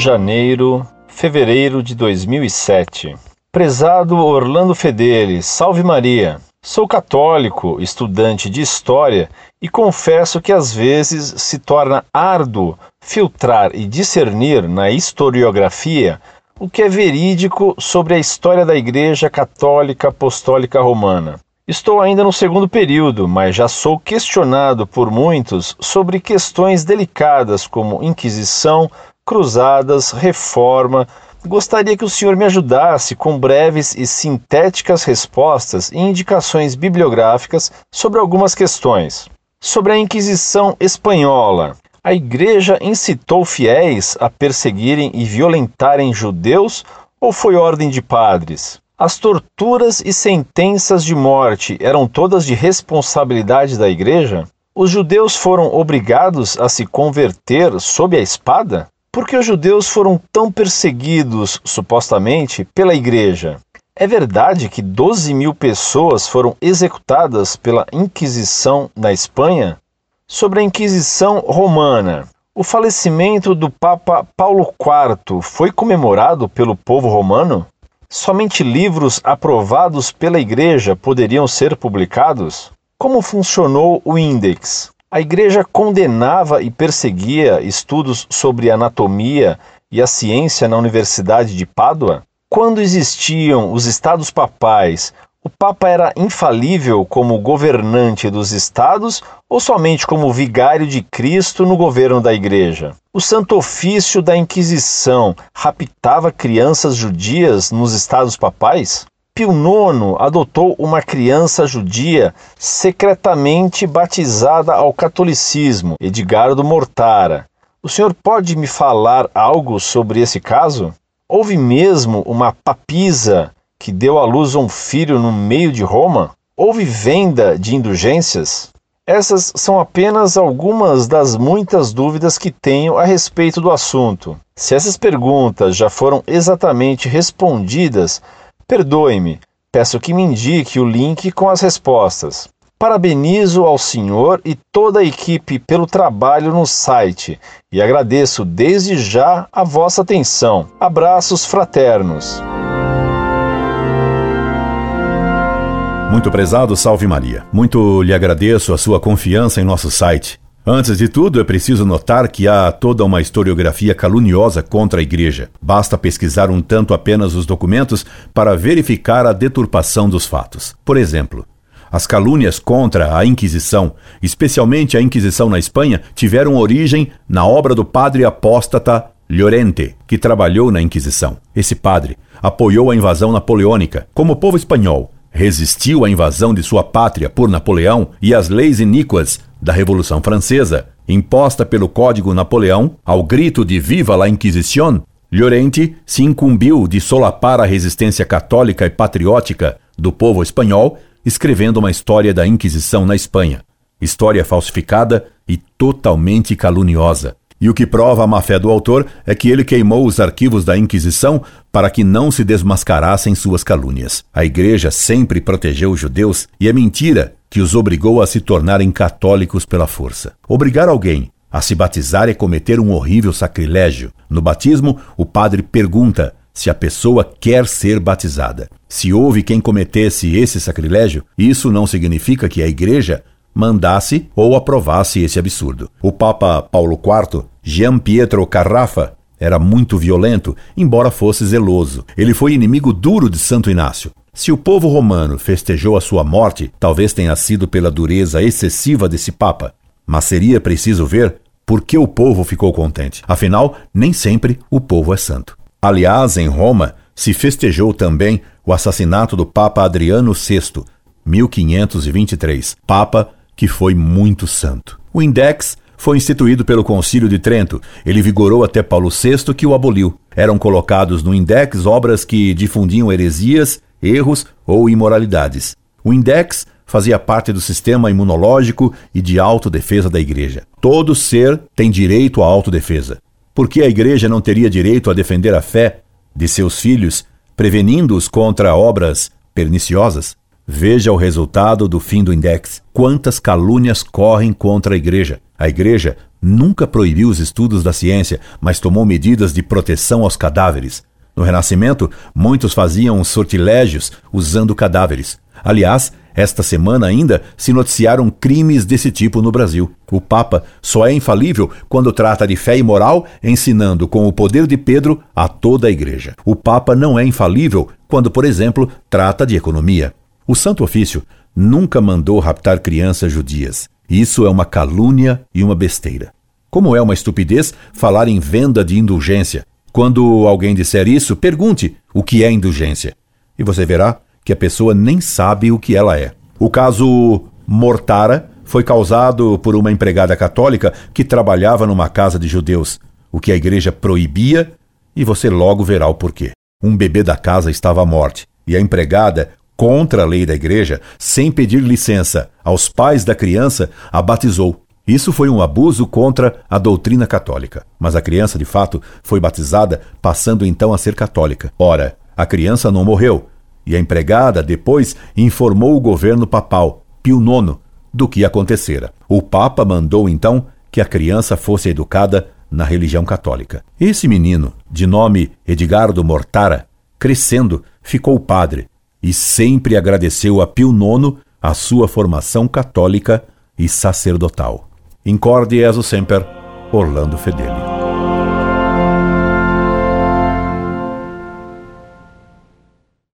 Janeiro, fevereiro de 2007. Prezado Orlando Fedeli, salve Maria. Sou católico, estudante de história e confesso que às vezes se torna árduo filtrar e discernir na historiografia o que é verídico sobre a história da Igreja Católica Apostólica Romana. Estou ainda no segundo período, mas já sou questionado por muitos sobre questões delicadas como Inquisição, Cruzadas, Reforma. Gostaria que o senhor me ajudasse com breves e sintéticas respostas e indicações bibliográficas sobre algumas questões. Sobre a Inquisição Espanhola, a Igreja incitou fiéis a perseguirem e violentarem judeus ou foi ordem de padres? As torturas e sentenças de morte eram todas de responsabilidade da Igreja? Os judeus foram obrigados a se converter sob a espada? Por que os judeus foram tão perseguidos, supostamente, pela Igreja? É verdade que 12 mil pessoas foram executadas pela Inquisição na Espanha? Sobre a Inquisição Romana. O falecimento do Papa Paulo IV foi comemorado pelo povo romano? Somente livros aprovados pela Igreja poderiam ser publicados? Como funcionou o Index? A Igreja condenava e perseguia estudos sobre anatomia e a ciência na Universidade de Pádua? Quando existiam os estados papais, o Papa era infalível como governante dos estados ou somente como vigário de Cristo no governo da Igreja? O Santo Ofício da Inquisição raptava crianças judias nos estados papais? Pio IX adotou uma criança judia secretamente batizada ao catolicismo, Edgardo Mortara. O senhor pode me falar algo sobre esse caso? Houve mesmo uma papisa que deu à luz um filho no meio de Roma? Houve venda de indulgências? Essas são apenas algumas das muitas dúvidas que tenho a respeito do assunto. Se essas perguntas já foram exatamente respondidas, perdoe-me, peço que me indique o link com as respostas. Parabenizo ao senhor e toda a equipe pelo trabalho no site e agradeço desde já a vossa atenção. Abraços fraternos. Muito prezado, salve Maria. Muito lhe agradeço a sua confiança em nosso site. Antes de tudo, é preciso notar que há toda uma historiografia caluniosa contra a Igreja. Basta pesquisar um tanto apenas os documentos para verificar a deturpação dos fatos. Por exemplo, as calúnias contra a Inquisição, especialmente a Inquisição na Espanha, tiveram origem na obra do padre apóstata Llorente, que trabalhou na Inquisição. Esse padre apoiou a invasão napoleônica. Como o povo espanhol resistiu à invasão de sua pátria por Napoleão e às leis iníquas da Revolução Francesa, imposta pelo Código Napoleão, ao grito de Viva la Inquisición, Llorente se incumbiu de solapar a resistência católica e patriótica do povo espanhol, escrevendo uma história da Inquisição na Espanha. História falsificada e totalmente caluniosa. E o que prova a má-fé do autor é que ele queimou os arquivos da Inquisição para que não se desmascarassem suas calúnias. A Igreja sempre protegeu os judeus e é mentira que os obrigou a se tornarem católicos pela força. Obrigar alguém a se batizar é cometer um horrível sacrilégio. No batismo, o padre pergunta se a pessoa quer ser batizada. Se houve quem cometesse esse sacrilégio, isso não significa que a Igreja mandasse ou aprovasse esse absurdo. O Papa Paulo IV, Jean Pietro Carrafa, era muito violento, embora fosse zeloso. Ele foi inimigo duro de Santo Inácio. Se o povo romano festejou a sua morte, talvez tenha sido pela dureza excessiva desse Papa. Mas seria preciso ver por que o povo ficou contente. Afinal, nem sempre o povo é santo. Aliás, em Roma, se festejou também o assassinato do Papa Adriano VI, 1523, Papa que foi muito santo. O Index foi instituído pelo Concílio de Trento. Ele vigorou até Paulo VI, que o aboliu. Eram colocados no Index obras que difundiam heresias, erros ou imoralidades. O Index fazia parte do sistema imunológico e de autodefesa da Igreja. Todo ser tem direito à autodefesa. Por que a Igreja não teria direito a defender a fé de seus filhos, prevenindo-os contra obras perniciosas? Veja o resultado do fim do index. Quantas calúnias correm contra a igreja? A igreja nunca proibiu os estudos da ciência, mas tomou medidas de proteção aos cadáveres. No Renascimento, muitos faziam sortilégios usando cadáveres. Aliás, esta semana ainda se noticiaram crimes desse tipo no Brasil. O Papa só é infalível quando trata de fé e moral, ensinando com o poder de Pedro a toda a Igreja. O Papa não é infalível quando, por exemplo, trata de economia. O Santo Ofício nunca mandou raptar crianças judias. Isso é uma calúnia e uma besteira. Como é uma estupidez falar em venda de indulgência. Quando alguém disser isso, pergunte o que é indulgência. E você verá que a pessoa nem sabe o que ela é. O caso Mortara foi causado por uma empregada católica que trabalhava numa casa de judeus, o que a igreja proibia, e você logo verá o porquê. Um bebê da casa estava à morte, e a empregada, contra a lei da igreja, sem pedir licença aos pais da criança, a batizou. Isso foi um abuso contra a doutrina católica. Mas a criança, de fato, foi batizada, passando então a ser católica. Ora, a criança não morreu, e a empregada depois informou o governo papal, Pio IX, do que acontecera. O Papa mandou então que a criança fosse educada na religião católica. Esse menino, de nome Edgardo Mortara, crescendo, ficou padre e sempre agradeceu a Pio IX a sua formação católica e sacerdotal. Incorde Jesus Semper, Orlando Fedeli.